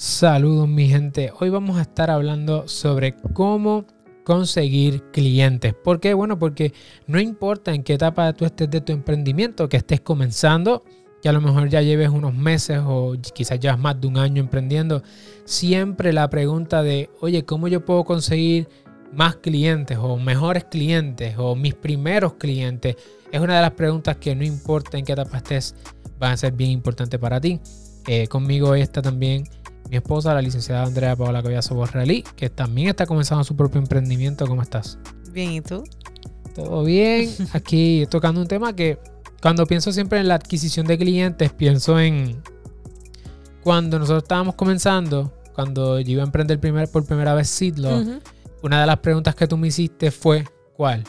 Saludos mi gente, hoy vamos a estar hablando sobre cómo conseguir clientes. ¿Por qué? Bueno, porque no importa en qué etapa tú estés de tu emprendimiento, que estés comenzando, que a lo mejor ya lleves unos meses o quizás ya más de un año emprendiendo, siempre la pregunta de, oye, ¿cómo yo puedo conseguir más clientes o mejores clientes o mis primeros clientes? Es una de las preguntas que no importa en qué etapa estés, van a ser bien importantes para ti. Eh, conmigo está también mi esposa, la licenciada Andrea Paola Collazo Borrelí, que también está comenzando su propio emprendimiento. ¿Cómo estás? Bien, ¿y tú? Todo bien. Aquí tocando un tema que cuando pienso siempre en la adquisición de clientes, pienso en cuando nosotros estábamos comenzando, cuando yo iba a emprender primer, por primera vez Sidlo, una de las preguntas que tú me hiciste fue, ¿cuál?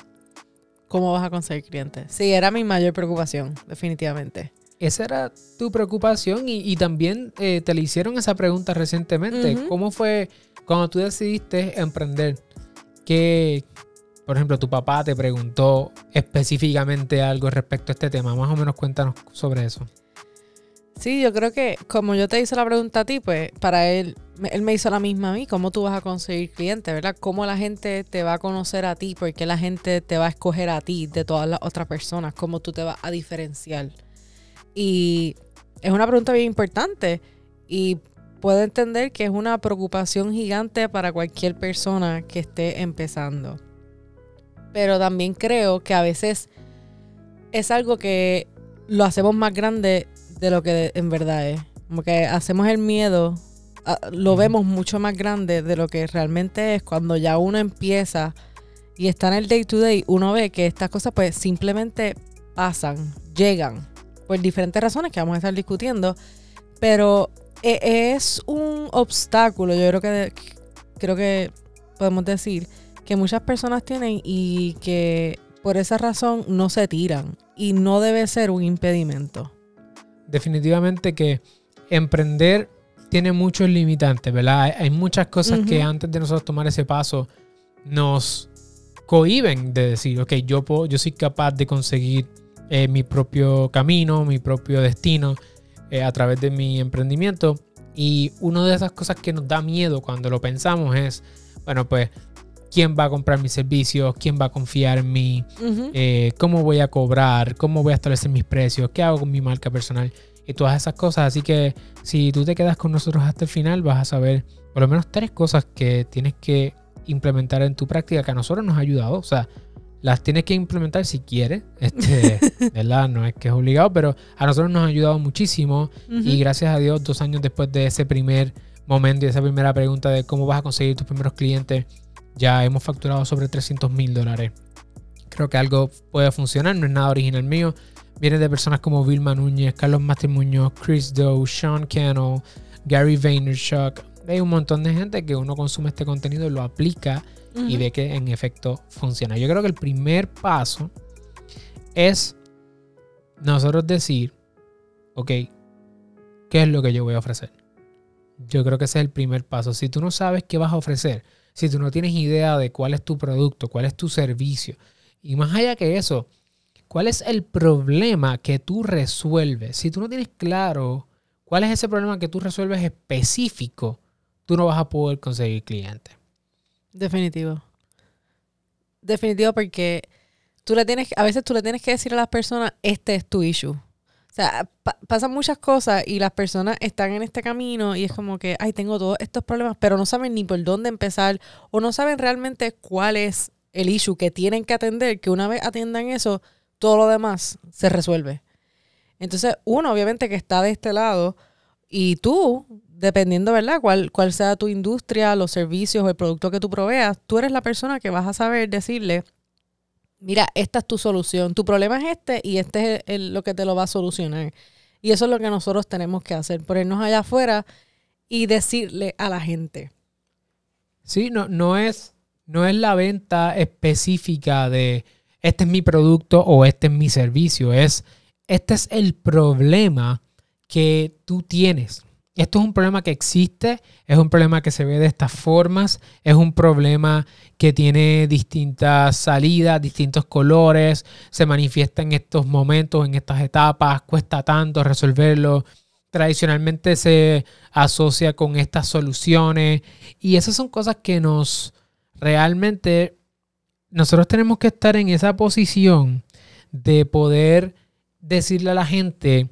¿Cómo vas a conseguir clientes? Sí, era mi mayor preocupación, definitivamente esa era tu preocupación y, también eh, te le hicieron esa pregunta recientemente. ¿Cómo fue cuando tú decidiste emprender? Que, por ejemplo, tu papá te preguntó específicamente algo respecto a este tema. Más o menos cuéntanos sobre eso. Sí, yo creo que como yo te hice la pregunta a ti, pues para él, él me hizo la misma a mí. ¿Cómo tú vas a conseguir clientes, verdad? ¿Cómo la gente te va a conocer a ti? ¿Por qué la gente te va a escoger a ti de todas las otras personas? ¿Cómo tú te vas a diferenciar? Y es una pregunta bien importante y puedo entender que es una preocupación gigante para cualquier persona que esté empezando. Pero también creo que a veces es algo que lo hacemos más grande de lo que en verdad es. Como que hacemos el miedo, lo vemos mucho más grande de lo que realmente es cuando ya uno empieza y está en el day to day, uno ve que estas cosas pues simplemente pasan, llegan por diferentes razones que vamos a estar discutiendo, pero e, es un obstáculo, yo creo que creo que podemos decir que muchas personas tienen y que por esa razón no se tiran y no debe ser un impedimento. Definitivamente que emprender tiene muchos limitantes, ¿verdad? Hay, muchas cosas que antes de nosotros tomar ese paso nos cohiben de decir, ok, yo, puedo, yo soy capaz de conseguir eh, mi propio camino, mi propio destino eh, a través de mi emprendimiento. Y una de esas cosas que nos da miedo cuando lo pensamos es, bueno, pues, ¿quién va a comprar mis servicios? ¿Quién va a confiar en mí? Eh, ¿Cómo voy a cobrar? ¿Cómo voy a establecer mis precios? ¿Qué hago con mi marca personal? Y todas esas cosas. Así que si tú te quedas con nosotros hasta el final, vas a saber por lo menos tres cosas que tienes que implementar en tu práctica que a nosotros nos ha ayudado. O sea, las tienes que implementar si quieres, este, ¿verdad? No es que es obligado, pero a nosotros nos ha ayudado muchísimo y gracias a Dios, dos años después de ese primer momento y esa primera pregunta de cómo vas a conseguir tus primeros clientes, ya hemos facturado sobre 300 mil dólares. Creo que algo puede funcionar, no es nada original mío. Viene de personas como Vilma Núñez, Carlos Martín Muñoz, Chris Doe, Sean Cannell, Gary Vaynerchuk. Hay un montón de gente que uno consume este contenido y lo aplica y ve que en efecto funciona. Yo creo que el primer paso es nosotros decir, ok, ¿qué es lo que yo voy a ofrecer? Yo creo que ese es el primer paso. Si tú no sabes qué vas a ofrecer, si tú no tienes idea de cuál es tu producto, cuál es tu servicio, y más allá que eso, cuál es el problema que tú resuelves, si tú no tienes claro cuál es ese problema que tú resuelves específico, tú no vas a poder conseguir clientes. Definitivo. Definitivo porque tú le tienes, a veces tú le tienes que decir a las personas, este es tu issue. O sea, pasan muchas cosas y las personas están en este camino y es como que, ay, tengo todos estos problemas, pero no saben ni por dónde empezar o no saben realmente cuál es el issue que tienen que atender, que una vez atiendan eso, todo lo demás se resuelve. Entonces, uno, obviamente, que está de este lado y tú dependiendo, ¿verdad? Cuál, cuál sea tu industria, los servicios o el producto que tú proveas, tú eres la persona que vas a saber decirle, mira, esta es tu solución, tu problema es este y este es lo que te lo va a solucionar. Y eso es lo que nosotros tenemos que hacer, ponernos allá afuera y decirle a la gente. Sí, no, no, es, no es la venta específica de este es mi producto o este es mi servicio, es este es el problema que tú tienes esto es un problema que existe, es un problema que se ve de estas formas, es un problema que tiene distintas salidas, distintos colores, se manifiesta en estos momentos, en estas etapas, cuesta tanto resolverlo. tradicionalmente se asocia con estas soluciones. Y esas son cosas que nos realmente, nosotros tenemos que estar en esa posición de poder decirle a la gente,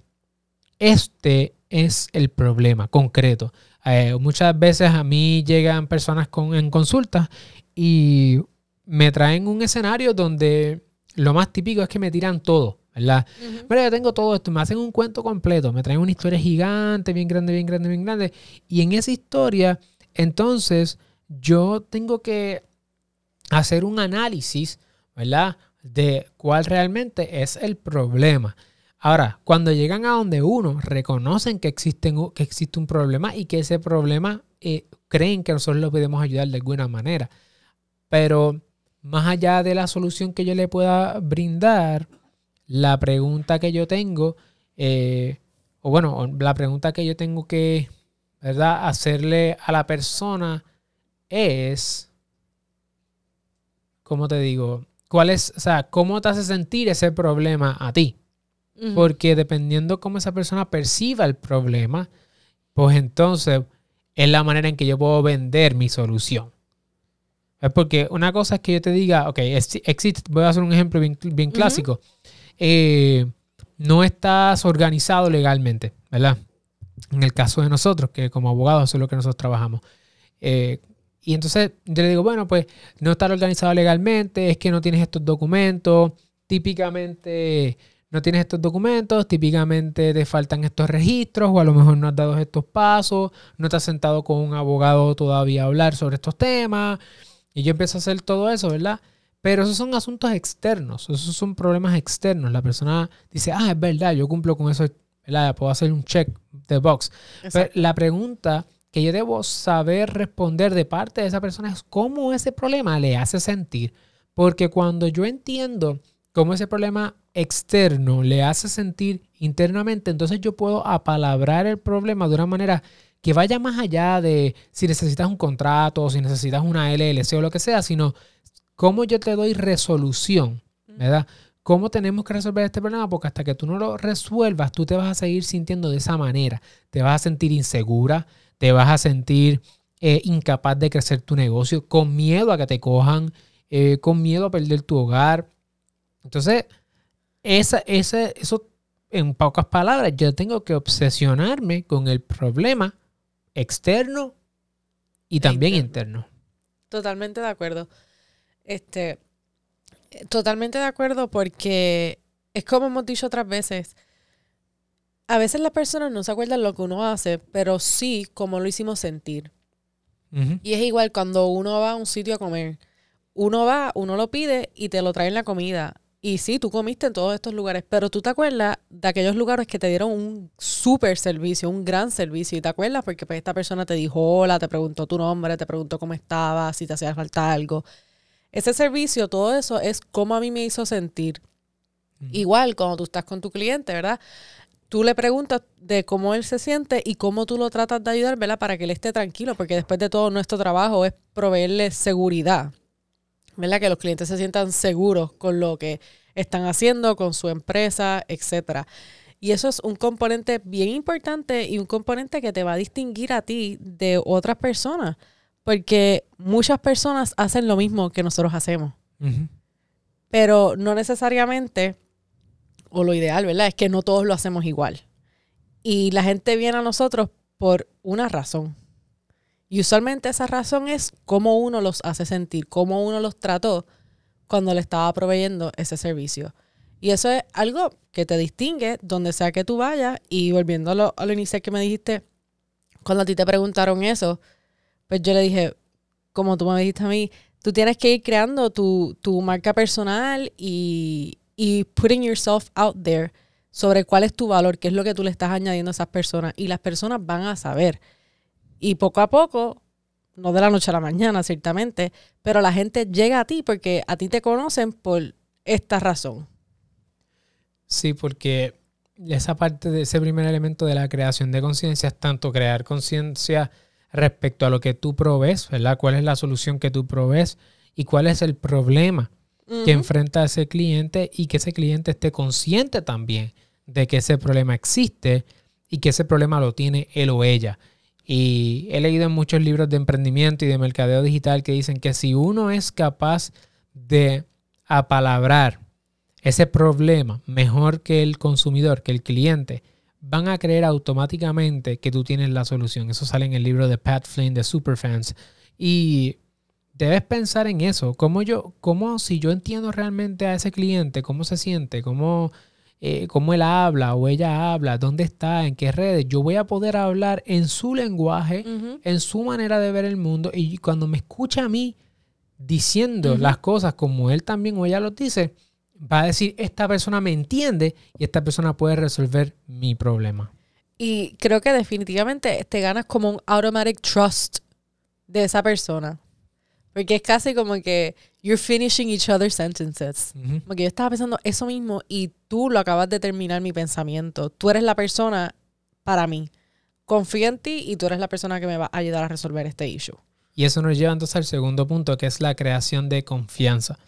este es el problema concreto. Eh, muchas veces a mí llegan personas con, en consultas y me traen un escenario donde lo más típico es que me tiran todo. ¿verdad? Pero yo tengo todo esto, me hacen un cuento completo, me traen una historia gigante, bien grande, bien grande, bien grande. Y en esa historia, entonces, yo tengo que hacer un análisis, ¿verdad? De cuál realmente es el problema. Ahora, cuando llegan a donde uno reconocen que, existe un problema y que ese problema eh, creen que nosotros lo podemos ayudar de alguna manera. Pero más allá de la solución que yo le pueda brindar, la pregunta que yo tengo, eh, o bueno, la pregunta que yo tengo que, ¿verdad?, hacerle a la persona es, ¿cómo te digo? ¿Cuál es, o sea, cómo te hace sentir ese problema a ti? Porque dependiendo cómo esa persona perciba el problema, pues entonces es la manera en que yo puedo vender mi solución. Es porque una cosa es que yo te diga, ok, existe, voy a hacer un ejemplo bien, bien clásico. Eh, no estás organizado legalmente, ¿verdad? En el caso de nosotros, que como abogados eso es lo que nosotros trabajamos. Eh, y entonces yo le digo, bueno, pues no estar organizado legalmente, es que no tienes estos documentos, típicamente no tienes estos documentos, típicamente te faltan estos registros o a lo mejor no has dado estos pasos, no te has sentado con un abogado todavía a hablar sobre estos temas. Y yo empiezo a hacer todo eso, ¿verdad? Pero esos son asuntos externos, esos son problemas externos. La persona dice, ah, es verdad, yo cumplo con eso, ¿verdad? Puedo hacer un check de box. Pero la pregunta que yo debo saber responder de parte de esa persona es cómo ese problema le hace sentir. Porque cuando yo entiendo cómo ese problema externo le hace sentir internamente, entonces yo puedo apalabrar el problema de una manera que vaya más allá de si necesitas un contrato o si necesitas una LLC o lo que sea, sino ¿Cómo yo te doy resolución? ¿Verdad? ¿Cómo tenemos que resolver este problema? Porque hasta que tú no lo resuelvas, tú te vas a seguir sintiendo de esa manera. Te vas a sentir insegura, te vas a sentir eh, incapaz de crecer tu negocio, con miedo a que te cojan, eh, con miedo a perder tu hogar. Entonces, esa, esa, eso, en pocas palabras, yo tengo que obsesionarme con el problema externo y también interno. Totalmente de acuerdo. Este, totalmente de acuerdo porque es como hemos dicho otras veces. A veces las personas no se acuerdan lo que uno hace, pero sí como lo hicimos sentir. Y es igual cuando uno va a un sitio a comer. Uno va, uno lo pide y te lo traen la comida. Y sí, tú comiste en todos estos lugares, pero tú te acuerdas de aquellos lugares que te dieron un súper servicio, un gran servicio. Y te acuerdas porque pues, esta persona te dijo hola, te preguntó tu nombre, te preguntó cómo estabas, si te hacía falta algo. Ese servicio, todo eso es como a mí me hizo sentir. Igual cuando tú estás con tu cliente, ¿verdad? Tú le preguntas de cómo él se siente y cómo tú lo tratas de ayudar, ¿verdad? Para que él esté tranquilo, porque después de todo nuestro trabajo es proveerle seguridad, ¿verdad? Que los clientes se sientan seguros con lo que están haciendo, con su empresa, etcétera. Y eso es un componente bien importante y un componente que te va a distinguir a ti de otras personas. Porque muchas personas hacen lo mismo que nosotros hacemos. Pero no necesariamente, o lo ideal, ¿verdad? Es que no todos lo hacemos igual. Y la gente viene a nosotros por una razón. Y usualmente esa razón es cómo uno los hace sentir, cómo uno los trató cuando le estaba proveyendo ese servicio. Y eso es algo que te distingue donde sea que tú vayas. Y volviendo a lo, inicial que me dijiste, cuando a ti te preguntaron eso, pues yo le dije, como tú me dijiste a mí, tú tienes que ir creando tu, marca personal y, y putting yourself out there sobre cuál es tu valor, qué es lo que tú le estás añadiendo a esas personas. Y las personas van a saber. Y poco a poco, no de la noche a la mañana, ciertamente, pero la gente llega a ti porque a ti te conocen por esta razón. Sí, porque esa parte de ese primer elemento de la creación de conciencia es tanto crear conciencia respecto a lo que tú provees, ¿verdad? ¿Cuál es la solución que tú provees y cuál es el problema que enfrenta ese cliente y que ese cliente esté consciente también de que ese problema existe y que ese problema lo tiene él o ella. Y he leído en muchos libros de emprendimiento y de mercadeo digital que dicen que si uno es capaz de apalabrar ese problema mejor que el consumidor, que el cliente, van a creer automáticamente que tú tienes la solución. Eso sale en el libro de Pat Flynn de Superfans. Y debes pensar en eso. ¿Cómo yo, cómo si yo entiendo realmente a ese cliente, cómo se siente, cómo, eh, cómo él habla o ella habla, dónde está, en qué redes, yo voy a poder hablar en su lenguaje, en su manera de ver el mundo. Y cuando me escucha a mí diciendo las cosas como él también o ella lo dice, va a decir, esta persona me entiende y esta persona puede resolver mi problema. Y creo que definitivamente te ganas como un automatic trust de esa persona. Porque es casi como que you're finishing each other's sentences. Porque yo estaba pensando eso mismo y tú lo acabas de terminar mi pensamiento. Tú eres la persona para mí. Confío en ti y tú eres la persona que me va a ayudar a resolver este issue. Y eso nos lleva entonces al segundo punto, que es la creación de confianza.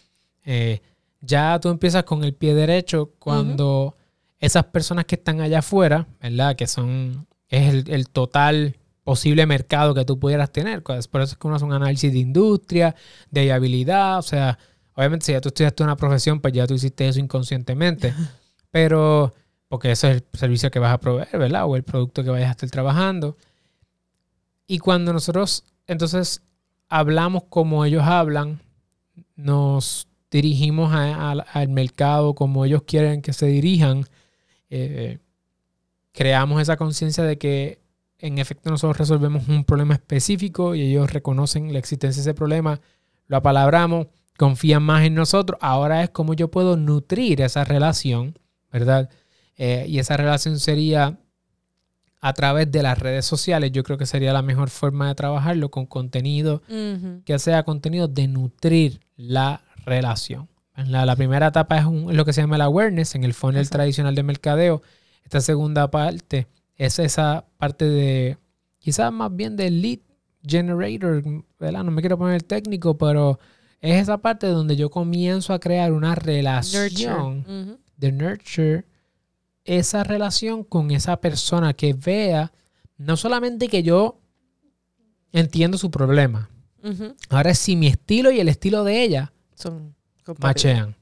Eh, ya tú empiezas con el pie derecho cuando esas personas que están allá afuera, ¿verdad? Que son, es el, total posible mercado que tú pudieras tener. Por eso es que uno hace un análisis de industria, de viabilidad, o sea, obviamente si ya tú estudiaste una profesión, pues ya tú hiciste eso inconscientemente, pero porque eso es el servicio que vas a proveer, ¿verdad? O el producto que vayas a estar trabajando. Y cuando nosotros entonces hablamos como ellos hablan, nos dirigimos al mercado como ellos quieren que se dirijan, eh, creamos esa conciencia de que en efecto nosotros resolvemos un problema específico y ellos reconocen la existencia de ese problema, lo apalabramos, confían más en nosotros. Ahora es como yo puedo nutrir esa relación, ¿verdad? Eh, y esa relación sería a través de las redes sociales. Yo creo que sería la mejor forma de trabajarlo con contenido, que sea contenido de nutrir la relación. La, la primera etapa es, lo que se llama el awareness en el funnel tradicional de mercadeo. Esta segunda parte es esa parte de, quizás más bien del lead generator, ¿verdad? No me quiero poner técnico, pero es esa parte donde yo comienzo a crear una relación de nurture, esa relación con esa persona que vea no solamente que yo entiendo su problema, ahora si mi estilo y el estilo de ella son machean.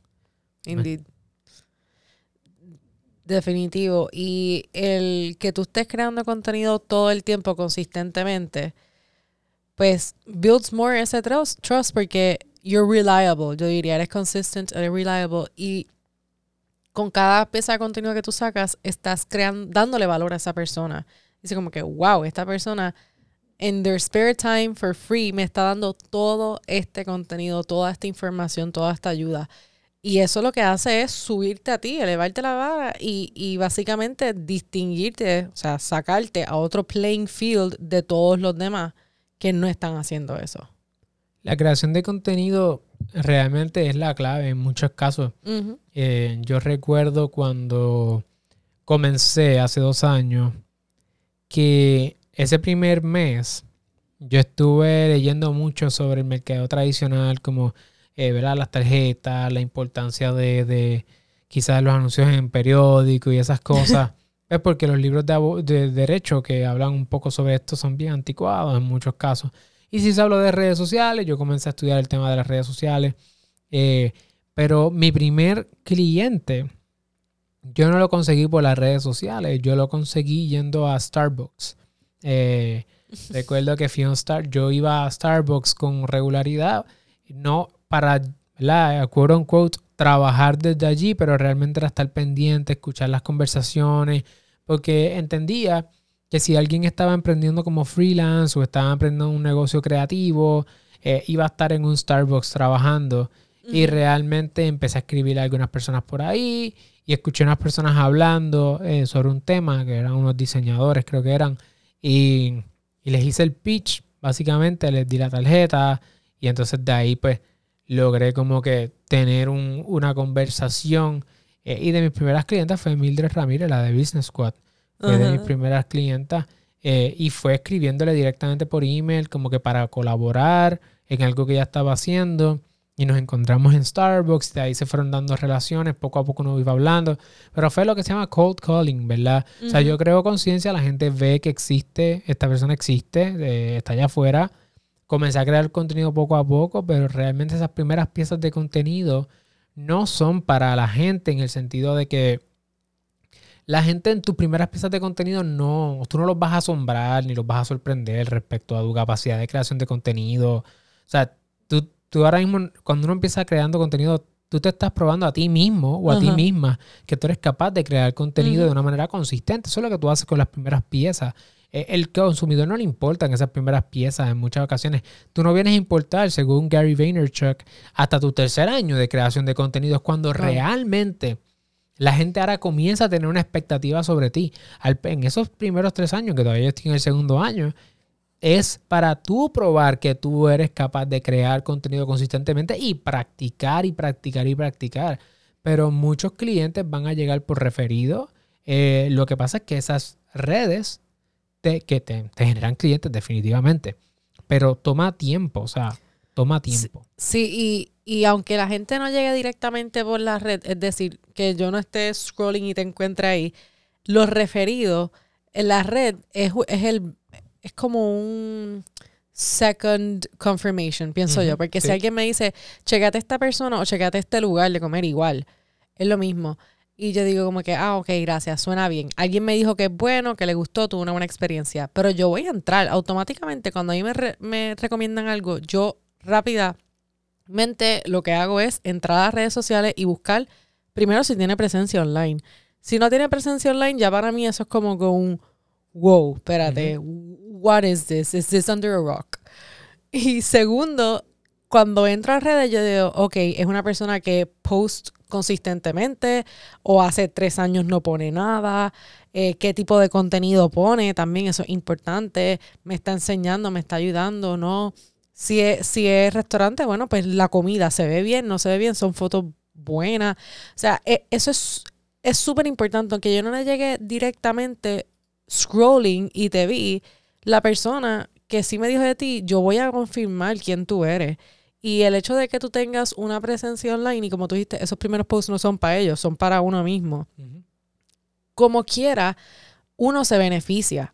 Indeed. Definitivo. Y el que tú estés creando contenido todo el tiempo consistentemente, pues builds more ese trust, trust porque you're reliable. Yo diría, eres consistent, eres reliable. Y con cada pieza de contenido que tú sacas, estás creando, dándole valor a esa persona. Dice como que, wow, esta persona en their spare time for free me está dando todo este contenido, toda esta información, toda esta ayuda. Y eso lo que hace es subirte a ti, elevarte la vara y, y básicamente distinguirte, o sea, sacarte a otro playing field de todos los demás que no están haciendo eso. La creación de contenido realmente es la clave en muchos casos. Eh, yo recuerdo cuando comencé hace dos años que ese primer mes yo estuve leyendo mucho sobre el mercado tradicional, como eh, las tarjetas, la importancia de, quizás los anuncios en periódico y esas cosas. es porque los libros de, derecho que hablan un poco sobre esto son bien anticuados en muchos casos. Y si se habla de redes sociales, yo comencé a estudiar el tema de las redes sociales. Eh, pero mi primer cliente, yo no lo conseguí por las redes sociales, yo lo conseguí yendo a Starbucks. Eh, recuerdo que fui a Star, yo iba a Starbucks con regularidad, no para, la quote unquote, trabajar desde allí, pero realmente era estar pendiente, escuchar las conversaciones, porque entendía que si alguien estaba emprendiendo como freelance o estaba emprendiendo un negocio creativo, eh, iba a estar en un Starbucks trabajando. Y realmente empecé a escribir a algunas personas por ahí y escuché a unas personas hablando eh, sobre un tema, que eran unos diseñadores, creo que eran, y, les hice el pitch, básicamente les di la tarjeta y entonces de ahí pues logré como que tener una conversación. Eh, y de mis primeras clientas fue Mildred Ramírez, la de Business Squad. Fue de mis primeras clientas. Eh, y fue escribiéndole directamente por email como que para colaborar en algo que ella estaba haciendo. y nos encontramos en Starbucks, de ahí se fueron dando relaciones, poco a poco uno iba hablando, pero fue lo que se llama cold calling, ¿verdad? O sea, yo creo conciencia, la gente ve que existe, esta persona existe, está allá afuera, comencé a crear contenido poco a poco, pero realmente esas primeras piezas de contenido no son para la gente en el sentido de que la gente en tus primeras piezas de contenido no, tú no los vas a asombrar ni los vas a sorprender respecto a tu capacidad de creación de contenido. O sea, tú, tú ahora mismo, cuando uno empieza creando contenido, tú te estás probando a ti mismo o a ti misma que tú eres capaz de crear contenido de una manera consistente. Eso es lo que tú haces con las primeras piezas. E, el consumidor no le importan esas primeras piezas en muchas ocasiones. Tú no vienes a importar, según Gary Vaynerchuk, hasta tu tercer año de creación de contenidos cuando realmente la gente ahora comienza a tener una expectativa sobre ti. en esos primeros tres años, que todavía estoy en el segundo año, es para tú probar que tú eres capaz de crear contenido consistentemente y practicar y practicar y practicar. Pero muchos clientes van a llegar por referido. Eh, lo que pasa es que esas redes te, que te, generan clientes definitivamente. Pero toma tiempo, o sea, toma tiempo. Sí, y, y, aunque la gente no llegue directamente por la red, es decir, que yo no esté scrolling y te encuentre ahí, los referidos en la red es, es el es como un second confirmation, pienso yo. Porque si alguien me dice, checate a esta persona o checate este lugar de comer igual, es lo mismo. Y yo digo como que, ah, ok, gracias, suena bien. Alguien me dijo que es bueno, que le gustó, tuvo una buena experiencia. Pero yo voy a entrar automáticamente. Cuando a mí me, me recomiendan algo, yo rápidamente lo que hago es entrar a las redes sociales y buscar primero si tiene presencia online. Si no tiene presencia online, ya para mí eso es como con un wow, espérate, what is this? Is this under a rock? Y segundo, cuando entro a redes, yo digo, ok, es una persona que post consistentemente o hace tres años no pone nada, eh, qué tipo de contenido pone, también eso es importante, me está enseñando, me está ayudando, ¿no? Si es, si es restaurante, bueno, pues la comida se ve bien, no se ve bien, son fotos buenas. O sea, e, eso es súper importante, aunque yo no le llegue directamente scrolling y te vi, la persona que sí me dijo de ti, yo voy a confirmar quién tú eres. Y el hecho de que tú tengas una presencia online y como tú dijiste, esos primeros posts no son para ellos, son para uno mismo. Como quiera, uno se beneficia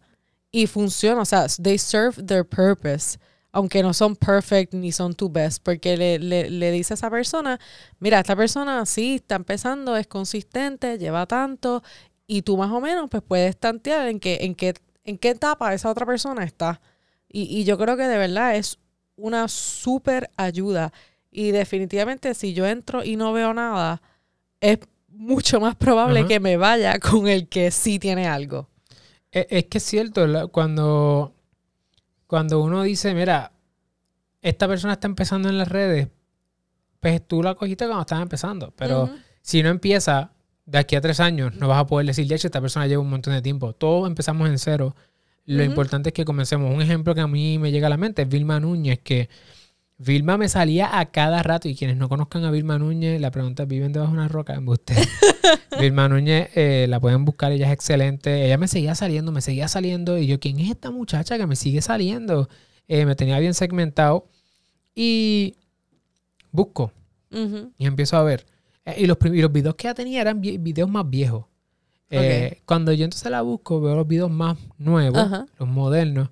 y funciona. O sea, they serve their purpose. Aunque no son perfect ni son tu best, porque le, le, le dice a esa persona, mira, esta persona sí está empezando, es consistente, lleva tanto y tú más o menos pues puedes tantear en qué, en qué, en qué etapa esa otra persona está. Y, yo creo que de verdad es una súper ayuda. Y definitivamente si yo entro y no veo nada, es mucho más probable que me vaya con el que sí tiene algo. Es, es que es cierto, cuando, cuando uno dice, mira, esta persona está empezando en las redes, pues tú la cogiste cuando estás empezando. Pero si no empieza, de aquí a tres años no vas a poder decir, ya esta persona lleva un montón de tiempo. Todos empezamos en cero. Lo importante es que comencemos. Un ejemplo que a mí me llega a la mente es Vilma Núñez, que Vilma me salía a cada rato. Y quienes no conozcan a Vilma Núñez, la pregunta es, ¿viven debajo de una roca? En usted. Vilma Núñez eh, la pueden buscar, ella es excelente. Ella me seguía saliendo, me seguía saliendo. Y yo, ¿quién es esta muchacha que me sigue saliendo? Eh, me tenía bien segmentado. Y busco. Y empiezo a ver. Eh, y, los, los videos que ella tenía eran videos más viejos. Eh, cuando yo entonces la busco, veo los videos más nuevos, los modernos.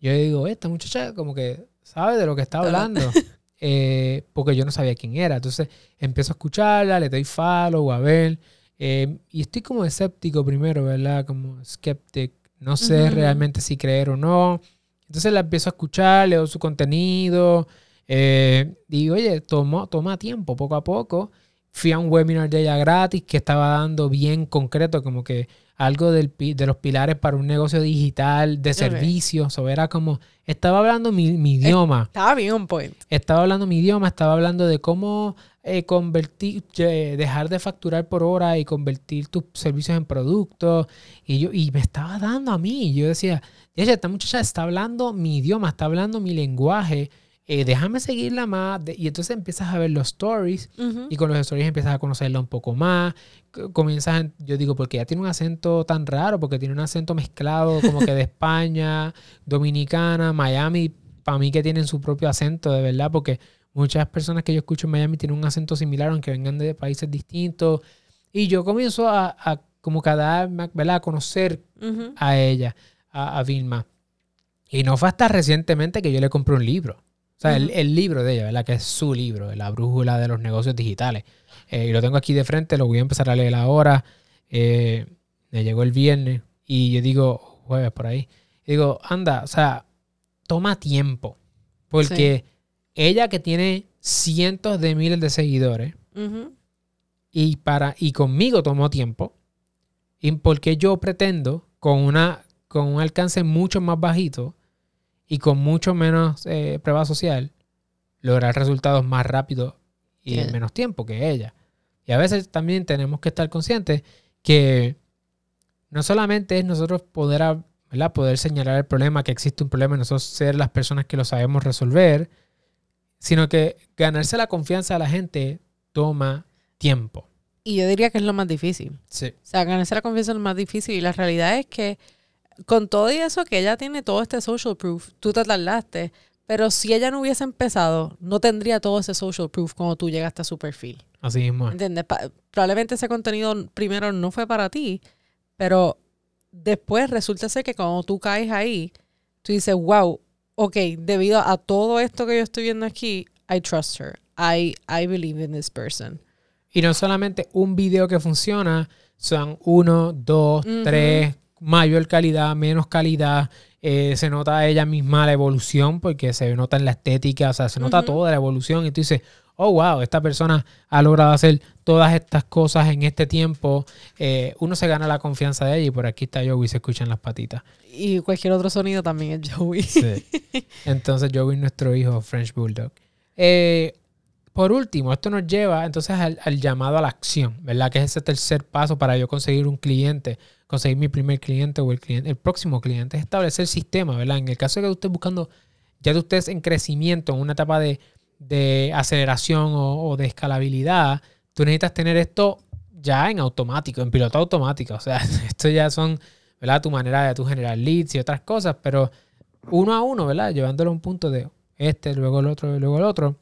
Yo digo, esta muchacha como que sabe de lo que está hablando. Eh, porque yo no sabía quién era. Entonces empiezo a escucharla, le doy follow, a ver. y estoy como escéptico primero, ¿verdad? Como skeptic. No sé realmente si creer o no. Entonces la empiezo a escuchar, leo su contenido. digo, oye, toma, toma tiempo, poco a poco fui a un webinar de ella gratis que estaba dando bien concreto, como que algo del, de los pilares para un negocio digital de servicios. O era como, estaba hablando mi, idioma. Estaba bien un point. Estaba hablando mi idioma, estaba hablando de cómo eh, convertir, dejar de facturar por hora y convertir tus servicios en productos. Y yo, y me estaba dando a mí. Yo decía, esta muchacha está hablando mi idioma, está hablando mi lenguaje eh, déjame seguirla más. y entonces empiezas a ver los stories y con los stories empiezas a conocerla un poco más. Comienzas, yo digo, porque ella tiene un acento tan raro, porque tiene un acento mezclado como que de España, Dominicana, Miami, para mí que tienen su propio acento, de verdad, porque Muchas personas que yo escucho en Miami tienen un acento similar, aunque vengan de países distintos. Y yo comienzo a, a como cada ¿verdad? a conocer a ella, a, a, Vilma. Y no fue hasta recientemente que yo le compré un libro. Sea, el, el, libro de ella, ¿verdad? Que es su libro, La Brújula de los Negocios Digitales. Eh, y lo tengo aquí de frente, lo voy a empezar a leer ahora. Eh, me llegó el viernes y yo digo, jueves por ahí. digo, anda, o sea, toma tiempo. Porque ella que tiene cientos de miles de seguidores y, para, y conmigo tomó tiempo. ¿Y porque yo pretendo con, una, con un alcance mucho más bajito y con mucho menos eh, prueba social lograr resultados más rápidos y en menos tiempo que ella? Y a veces también tenemos que estar conscientes que no solamente es nosotros poder, poder señalar el problema, que existe un problema y nosotros ser las personas que lo sabemos resolver, sino que ganarse la confianza de la gente toma tiempo. Y yo diría que es lo más difícil. Sí. O sea, ganarse la confianza es lo más difícil. Y la realidad es que con todo y eso que ella tiene todo este social proof, tú te tardaste. Pero si ella no hubiese empezado, no tendría todo ese social proof cuando tú llegaste a su perfil. Así mismo. ¿Entiendes? probablemente ese contenido primero no fue para ti, pero después resulta ser que cuando tú caes ahí, tú dices, wow, ok, debido a todo esto que yo estoy viendo aquí, I trust her. I, I believe in this person. Y no solamente un video que funciona, son uno, dos, tres, mayor calidad, menos calidad. Eh, se nota ella misma la evolución porque se nota en la estética, o sea, se nota toda la evolución y tú dices, oh, wow, esta persona ha logrado hacer todas estas cosas en este tiempo. Eh, uno se gana la confianza de ella y por aquí está Joey, se escuchan las patitas. Y cualquier otro sonido también es Joey. Sí. Entonces Joey es nuestro hijo French Bulldog. Eh, por último, esto nos lleva entonces al, llamado a la acción, ¿verdad? Que es ese tercer paso para yo conseguir un cliente, conseguir mi primer cliente o el, cliente, el próximo cliente, es establecer el sistema, ¿verdad? En el caso de que usted buscando, ya de ustedes en crecimiento, en una etapa de, de aceleración o, de escalabilidad, tú necesitas tener esto ya en automático, en piloto automático. O sea, esto ya son, ¿verdad? Tu manera de generar leads y otras cosas, pero uno a uno, ¿verdad? Llevándolo a un punto de este, luego el otro, luego el otro.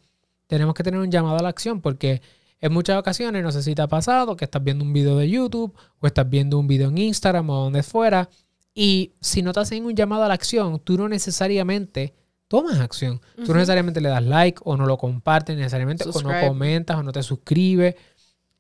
Tenemos que tener un llamado a la acción porque en muchas ocasiones no sé si te ha pasado que estás viendo un video de YouTube o estás viendo un video en Instagram o donde fuera y si no te hacen un llamado a la acción, tú no necesariamente tomas acción. Tú no necesariamente le das like o no lo compartes, necesariamente o no comentas o no te suscribes.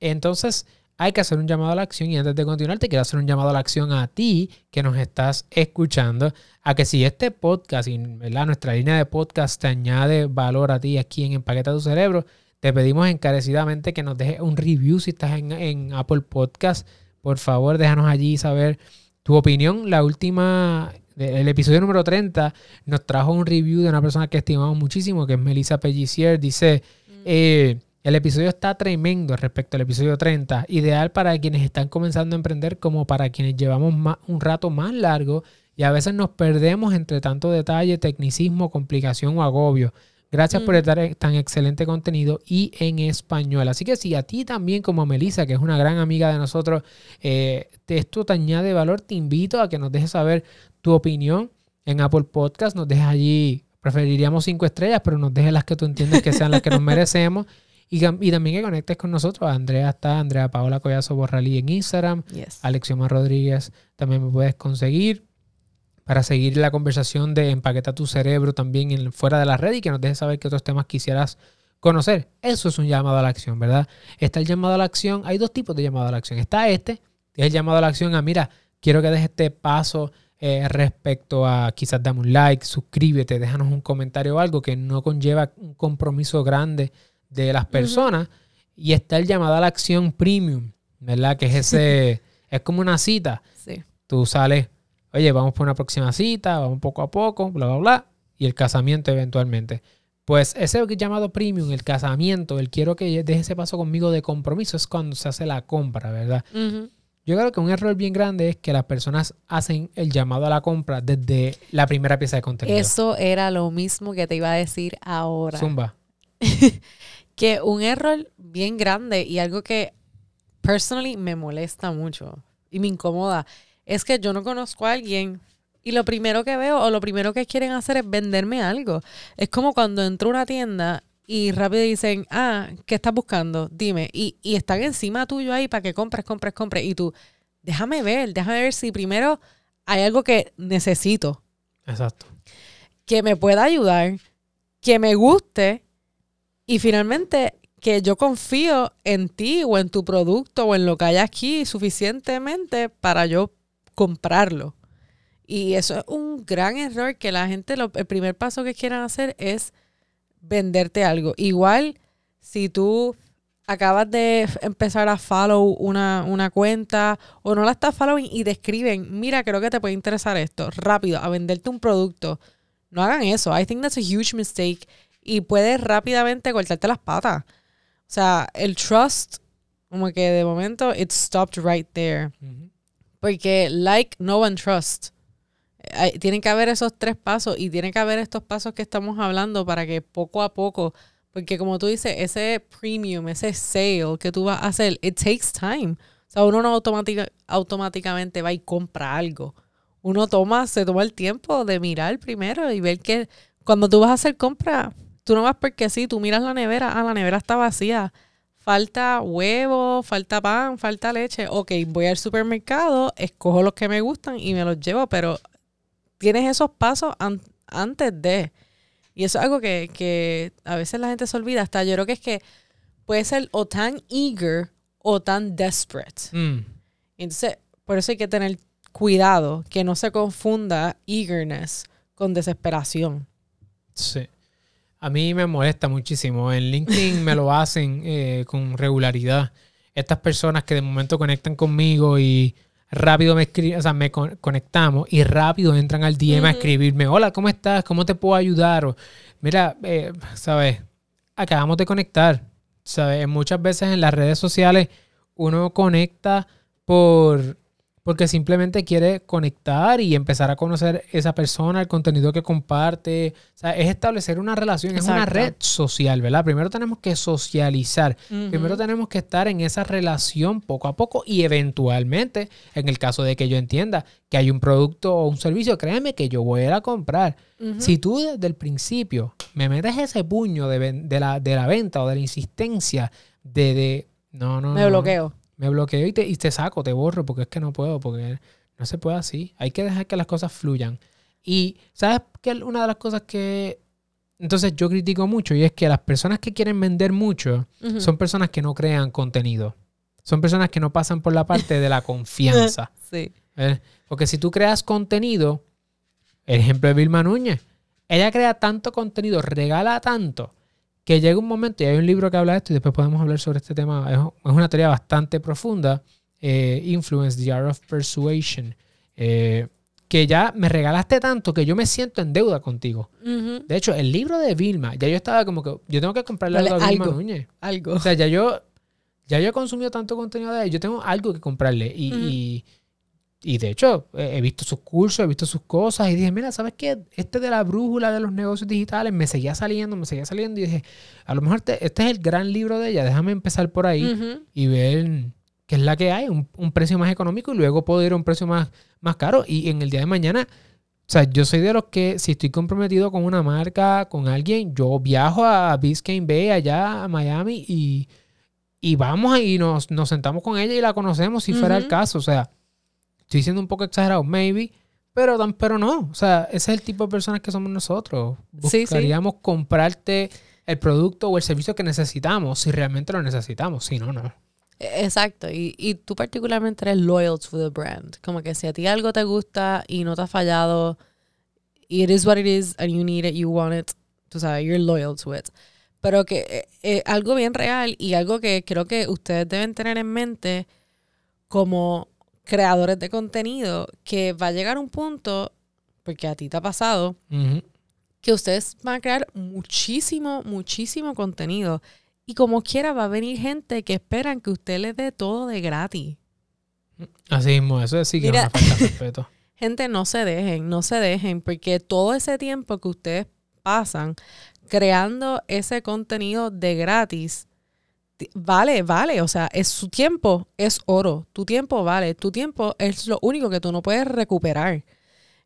Entonces, hay que hacer un llamado a la acción y antes de continuar te quiero hacer un llamado a la acción a ti que nos estás escuchando, a que si este podcast y nuestra línea de podcast te añade valor a ti aquí en Empaqueta tu Cerebro, te pedimos encarecidamente que nos dejes un review si estás en, en Apple Podcast. Por favor, déjanos allí saber tu opinión. La última el episodio número 30 nos trajo un review de una persona que estimamos muchísimo, que es Melissa Pellissier. Dice, mm. eh, el episodio está tremendo respecto al episodio 30, ideal para quienes están comenzando a emprender como para quienes llevamos un rato más largo y a veces nos perdemos entre tanto detalle, tecnicismo, complicación o agobio. Gracias por mm. estar tan excelente contenido y en español. Así que si a ti también como Melissa, que es una gran amiga de nosotros, eh, esto te añade valor, te invito a que nos dejes saber tu opinión en Apple Podcast. Nos dejes allí, preferiríamos cinco estrellas, pero nos dejes las que tú entiendes que sean las que nos merecemos. Y, también que conectes con nosotros. Andrea está, Andrea Paola Collazo Borralí en Instagram. Alexioma Rodríguez también me puedes conseguir para seguir la conversación de Empaqueta tu cerebro también en, fuera de la red y que nos dejes saber qué otros temas quisieras conocer. Eso es un llamado a la acción, ¿verdad? Está el llamado a la acción. Hay dos tipos de llamado a la acción. Está este, que es el llamado a la acción a, mira, quiero que dejes este paso eh, respecto a quizás dame un like, suscríbete, déjanos un comentario o algo que no conlleva un compromiso grande de las personas. Y está el llamado a la acción premium, ¿verdad? Que es ese, es como una cita. Sí. Tú sales, oye, vamos por una próxima cita, vamos poco a poco, bla, bla, bla, y el casamiento eventualmente. Pues ese llamado premium, el casamiento, el quiero que deje ese paso conmigo de compromiso, es cuando se hace la compra, ¿verdad? Yo creo que un error bien grande es que las personas hacen el llamado a la compra desde la primera pieza de contenido. Eso era lo mismo que te iba a decir ahora. Zumba. que un error bien grande y algo que personally me molesta mucho y me incomoda es que yo no conozco a alguien y lo primero que veo o lo primero que quieren hacer es venderme algo. Es como cuando entro a una tienda y rápido dicen, ah, ¿qué estás buscando? Dime. Y, y están encima tuyo ahí para que compres, compres, compres. Y tú, déjame ver, déjame ver si primero hay algo que necesito. Exacto. Que me pueda ayudar, que me guste y finalmente que yo confío en ti o en tu producto o en lo que hay aquí suficientemente para yo comprarlo. Y eso es un gran error que la gente, lo, el primer paso que quieran hacer es venderte algo. Igual, si tú acabas de empezar a follow una, una, cuenta o no la estás following y te escriben, mira, creo que te puede interesar esto, rápido, a venderte un producto. No hagan eso. I think that's a huge mistake y puedes rápidamente cortarte las patas. O sea, el trust, como que de momento, it stopped right there. Porque like, no one trust. tienen que haber esos tres pasos y tienen que haber estos pasos que estamos hablando para que poco a poco, porque como tú dices, ese premium, ese sale que tú vas a hacer, it takes time. O sea, uno no automáticamente va y compra algo. Uno toma, se toma el tiempo de mirar primero y ver que cuando tú vas a hacer compra, Tú no vas porque sí, tú miras la nevera, ah, la nevera está vacía. Falta huevo, falta pan, falta leche. Ok, voy al supermercado, escojo los que me gustan y me los llevo, pero tienes esos pasos antes de. Y eso es algo que, a veces la gente se olvida. Hasta yo creo que es que puede ser o tan eager o tan desperate. Mm. Entonces, por eso hay que tener cuidado que no se confunda eagerness con desesperación. Sí. A mí me molesta muchísimo. En LinkedIn me lo hacen eh, con regularidad. Estas personas que de momento conectan conmigo y rápido me escriben, o sea, me conectamos y rápido entran al DM a escribirme, hola, ¿cómo estás? ¿Cómo te puedo ayudar? O, Mira, eh, ¿sabes? Acabamos de conectar. ¿Sabes? Muchas veces en las redes sociales uno conecta por porque simplemente quiere conectar y empezar a conocer esa persona, el contenido que comparte. O sea, es establecer una relación, es una red social, ¿verdad? Primero tenemos que socializar, primero tenemos que estar en esa relación poco a poco y eventualmente, en el caso de que yo entienda que hay un producto o un servicio, créeme que yo voy a ir a comprar. Si tú desde el principio me metes ese puño de, la, de la venta o de la insistencia de... de no, no. Me bloqueo me bloqueo y te, y te saco, te borro, porque es que no puedo, porque no se puede así. Hay que dejar que las cosas fluyan. Y, ¿sabes qué? Una de las cosas que entonces yo critico mucho y es que las personas que quieren vender mucho son personas que no crean contenido. Son personas que no pasan por la parte de la confianza. sí. ¿Eh? Porque si tú creas contenido, el ejemplo de Vilma Núñez, ella crea tanto contenido, regala tanto, que llega un momento, y hay un libro que habla de esto, y después podemos hablar sobre este tema, es, una teoría bastante profunda, eh, Influence, The Art of Persuasion, eh, que ya me regalaste tanto que yo me siento en deuda contigo. De hecho, el libro de Vilma, ya yo estaba como que, yo tengo que comprarle algo a Vilma Núñez. Algo. O sea, ya yo, ya yo he consumido tanto contenido de él, yo tengo algo que comprarle. y y de hecho, he visto sus cursos, he visto sus cosas y dije, mira, ¿sabes qué? Este de la brújula de los negocios digitales me seguía saliendo, me seguía saliendo y dije, a lo mejor este, es el gran libro de ella, déjame empezar por ahí y ver qué es la que hay, un, precio más económico y luego puedo ir a un precio más, más caro. Y en el día de mañana, o sea, yo soy de los que si estoy comprometido con una marca, con alguien, yo viajo a Biscayne Bay, allá a Miami y, y vamos y nos, nos sentamos con ella y la conocemos si fuera el caso, o sea Estoy siendo un poco exagerado, maybe, pero, pero no. O sea, ese es el tipo de personas que somos nosotros. Buscaríamos comprarte el producto o el servicio que necesitamos si realmente lo necesitamos. Si no, no. E, exacto. Y, y tú particularmente eres loyal to the brand. Como que si a ti algo te gusta y no te ha fallado, it is what it is and you need it, you want it, tú sabes, you're loyal to it. Pero que eh, eh, algo bien real y algo que creo que ustedes deben tener en mente como creadores de contenido que va a llegar un punto, porque a ti te ha pasado, que ustedes van a crear muchísimo, muchísimo contenido. Y como quiera va a venir gente que esperan que usted les dé todo de gratis. Así mismo, eso sí que Mira, falta respeto. Gente, no se dejen, no se dejen, porque todo ese tiempo que ustedes pasan creando ese contenido de gratis, vale, vale, o sea, es su tiempo, es oro, tu tiempo vale, tu tiempo es lo único que tú no puedes recuperar.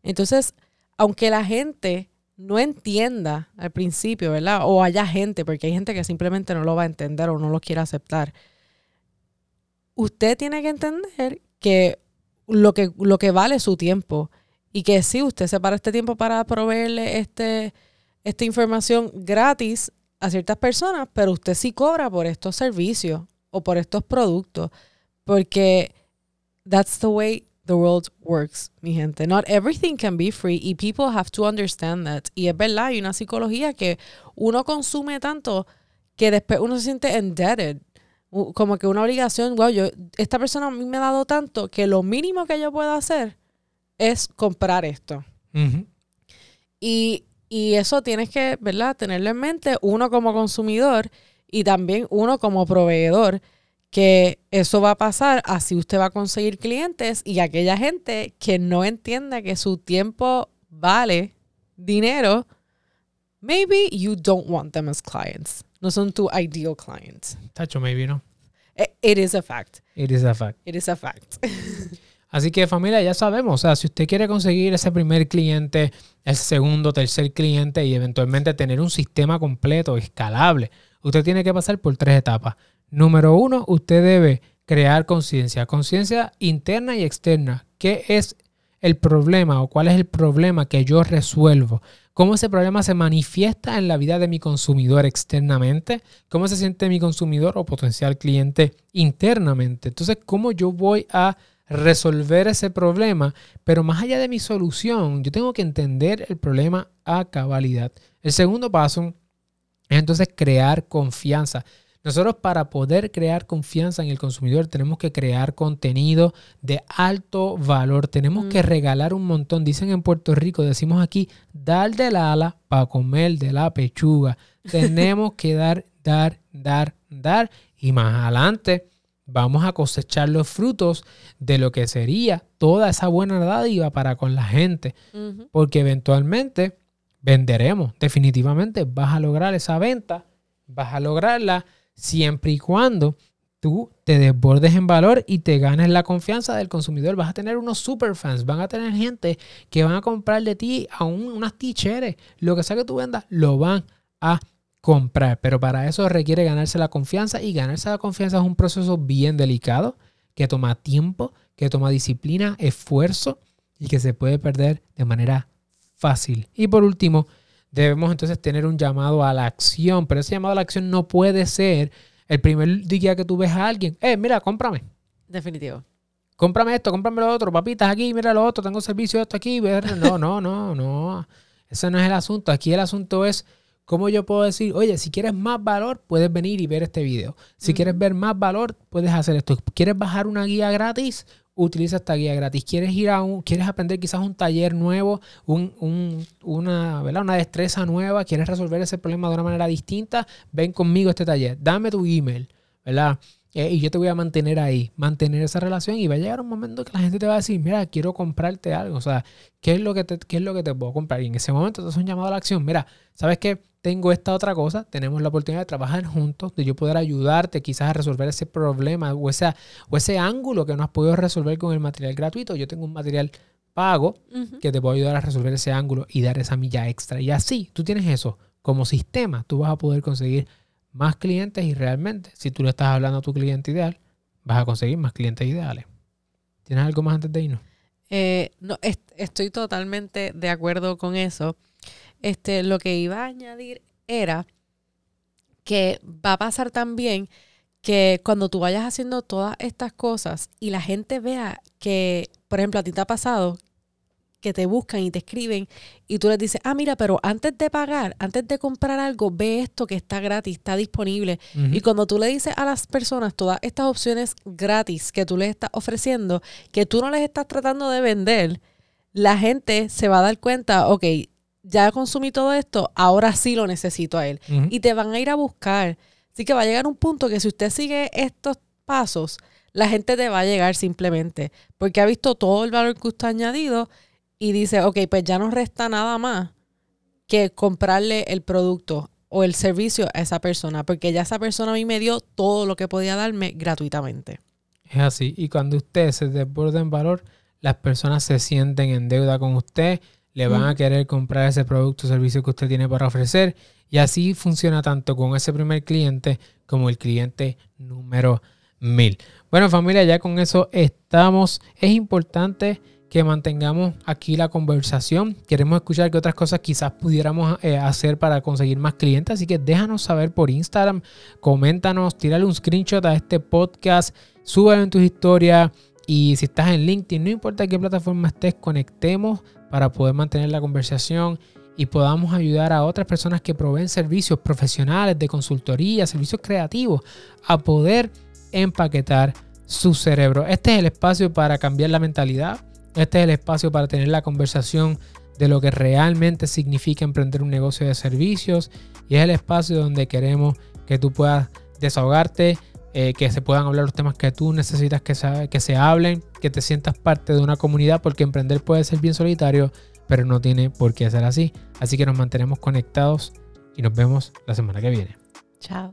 Entonces, aunque la gente no entienda al principio, ¿verdad? O haya gente, porque hay gente que simplemente no lo va a entender o no lo quiere aceptar. Usted tiene que entender que lo que, lo que vale su tiempo y que si usted separa este tiempo para proveerle este, esta información gratis a ciertas personas, pero usted sí cobra por estos servicios o por estos productos, porque that's the way the world works, mi gente. Not everything can be free y people have to understand that. Y es verdad, hay una psicología que uno consume tanto que después uno se siente indebted. Como que una obligación, wow, yo, esta persona a mí me ha dado tanto que lo mínimo que yo puedo hacer es comprar esto. y, y eso tienes que, ¿verdad? Tenerlo en mente, uno como consumidor y también uno como proveedor que eso va a pasar así usted va a conseguir clientes y aquella gente que no entienda que su tiempo vale dinero, maybe you don't want them as clients. No son tu ideal clients. Tacho, maybe no. Eh, it, is a fact. It is a fact. It is a fact. Así que familia, ya sabemos, o sea, si usted quiere conseguir ese primer cliente, el segundo, tercer cliente y eventualmente tener un sistema completo, escalable, usted tiene que pasar por tres etapas. Número uno, usted debe crear conciencia, conciencia interna y externa. ¿Qué es el problema o cuál es el problema que yo resuelvo? ¿Cómo ese problema se manifiesta en la vida de mi consumidor externamente? ¿Cómo se siente mi consumidor o potencial cliente internamente? Entonces, ¿cómo yo voy a resolver ese problema? Pero más allá de mi solución, yo tengo que entender el problema a cabalidad. El segundo paso es entonces crear confianza. Nosotros para poder crear confianza en el consumidor tenemos que crear contenido de alto valor, tenemos que regalar un montón. Dicen en Puerto Rico, decimos aquí, dar del ala para comer de la pechuga. Tenemos que dar, dar, dar, dar y más adelante vamos a cosechar los frutos de lo que sería toda esa buena dádiva para con la gente, porque eventualmente venderemos, definitivamente vas a lograr esa venta, vas a lograrla siempre y cuando tú te desbordes en valor y te ganes la confianza del consumidor. Vas a tener unos super fans, van a tener gente que van a comprar de ti a unas t Lo que sea que tú vendas, lo van a comprar. Pero para eso requiere ganarse la confianza y ganarse la confianza es un proceso bien delicado que toma tiempo, que toma disciplina, esfuerzo y que se puede perder de manera fácil. Y por último, debemos entonces tener un llamado a la acción, pero ese llamado a la acción no puede ser el primer día que tú ves a alguien, eh, mira, cómprame. Definitivo. Cómprame esto, cómprame lo otro, papitas aquí, mira lo otro, tengo servicio de esto aquí. No, no, no, no. Ese no es el asunto. Aquí el asunto es cómo yo puedo decir, oye, si quieres más valor, puedes venir y ver este video. Si quieres ver más valor, puedes hacer esto. ¿Quieres bajar una guía gratis? utiliza esta guía gratis. ¿Quieres ir a un, quieres aprender quizás un taller nuevo, un, una, una destreza nueva, quieres resolver ese problema de una manera distinta? Ven conmigo a este taller, dame tu email, ¿verdad? Eh, y yo te voy a mantener ahí, mantener esa relación y va a llegar un momento que la gente te va a decir, mira, quiero comprarte algo, o sea, ¿qué es lo que te, qué es lo que te puedo comprar? Y en ese momento te haces un llamado a la acción, mira, ¿sabes qué? Tengo esta otra cosa, tenemos la oportunidad de trabajar juntos, de yo poder ayudarte quizás a resolver ese problema o, esa, o ese ángulo que no has podido resolver con el material gratuito. Yo tengo un material pago que te puede ayudar a resolver ese ángulo y dar esa milla extra. Y así, tú tienes eso como sistema, tú vas a poder conseguir más clientes y realmente, si tú le estás hablando a tu cliente ideal, vas a conseguir más clientes ideales. ¿Tienes algo más antes de irnos? Eh, no, estoy totalmente de acuerdo con eso. Este, lo que iba a añadir era que va a pasar también que cuando tú vayas haciendo todas estas cosas y la gente vea que, por ejemplo, a ti te ha pasado que te buscan y te escriben y tú les dices, ah, mira, pero antes de pagar, antes de comprar algo, ve esto que está gratis, está disponible. Y cuando tú le dices a las personas todas estas opciones gratis que tú les estás ofreciendo, que tú no les estás tratando de vender, la gente se va a dar cuenta, ok, ya consumí todo esto, ahora sí lo necesito a él. Y te van a ir a buscar. Así que va a llegar un punto que si usted sigue estos pasos, la gente te va a llegar simplemente porque ha visto todo el valor que usted ha añadido y dice, ok, pues ya no resta nada más que comprarle el producto o el servicio a esa persona, porque ya esa persona a mí me dio todo lo que podía darme gratuitamente. Es así, y cuando usted se desborda en valor, las personas se sienten en deuda con usted, le van a querer comprar ese producto o servicio que usted tiene para ofrecer. Y así funciona tanto con ese primer cliente como el cliente número mil. Bueno familia, ya con eso estamos. Es importante que mantengamos aquí la conversación. Queremos escuchar qué otras cosas quizás pudiéramos eh, hacer para conseguir más clientes. Así que déjanos saber por Instagram, coméntanos, tírale un screenshot a este podcast, súbelo en tus historias. Y si estás en LinkedIn, no importa qué plataforma estés, conectemos para poder mantener la conversación y podamos ayudar a otras personas que proveen servicios profesionales de consultoría, servicios creativos, a poder empaquetar su cerebro. Este es el espacio para cambiar la mentalidad. Este es el espacio para tener la conversación de lo que realmente significa emprender un negocio de servicios. Y es el espacio donde queremos que tú puedas desahogarte, eh, que se puedan hablar los temas que tú necesitas que se, que se hablen, que te sientas parte de una comunidad, porque emprender puede ser bien solitario, pero no tiene por qué ser así. Así que nos mantenemos conectados y nos vemos la semana que viene. Chao.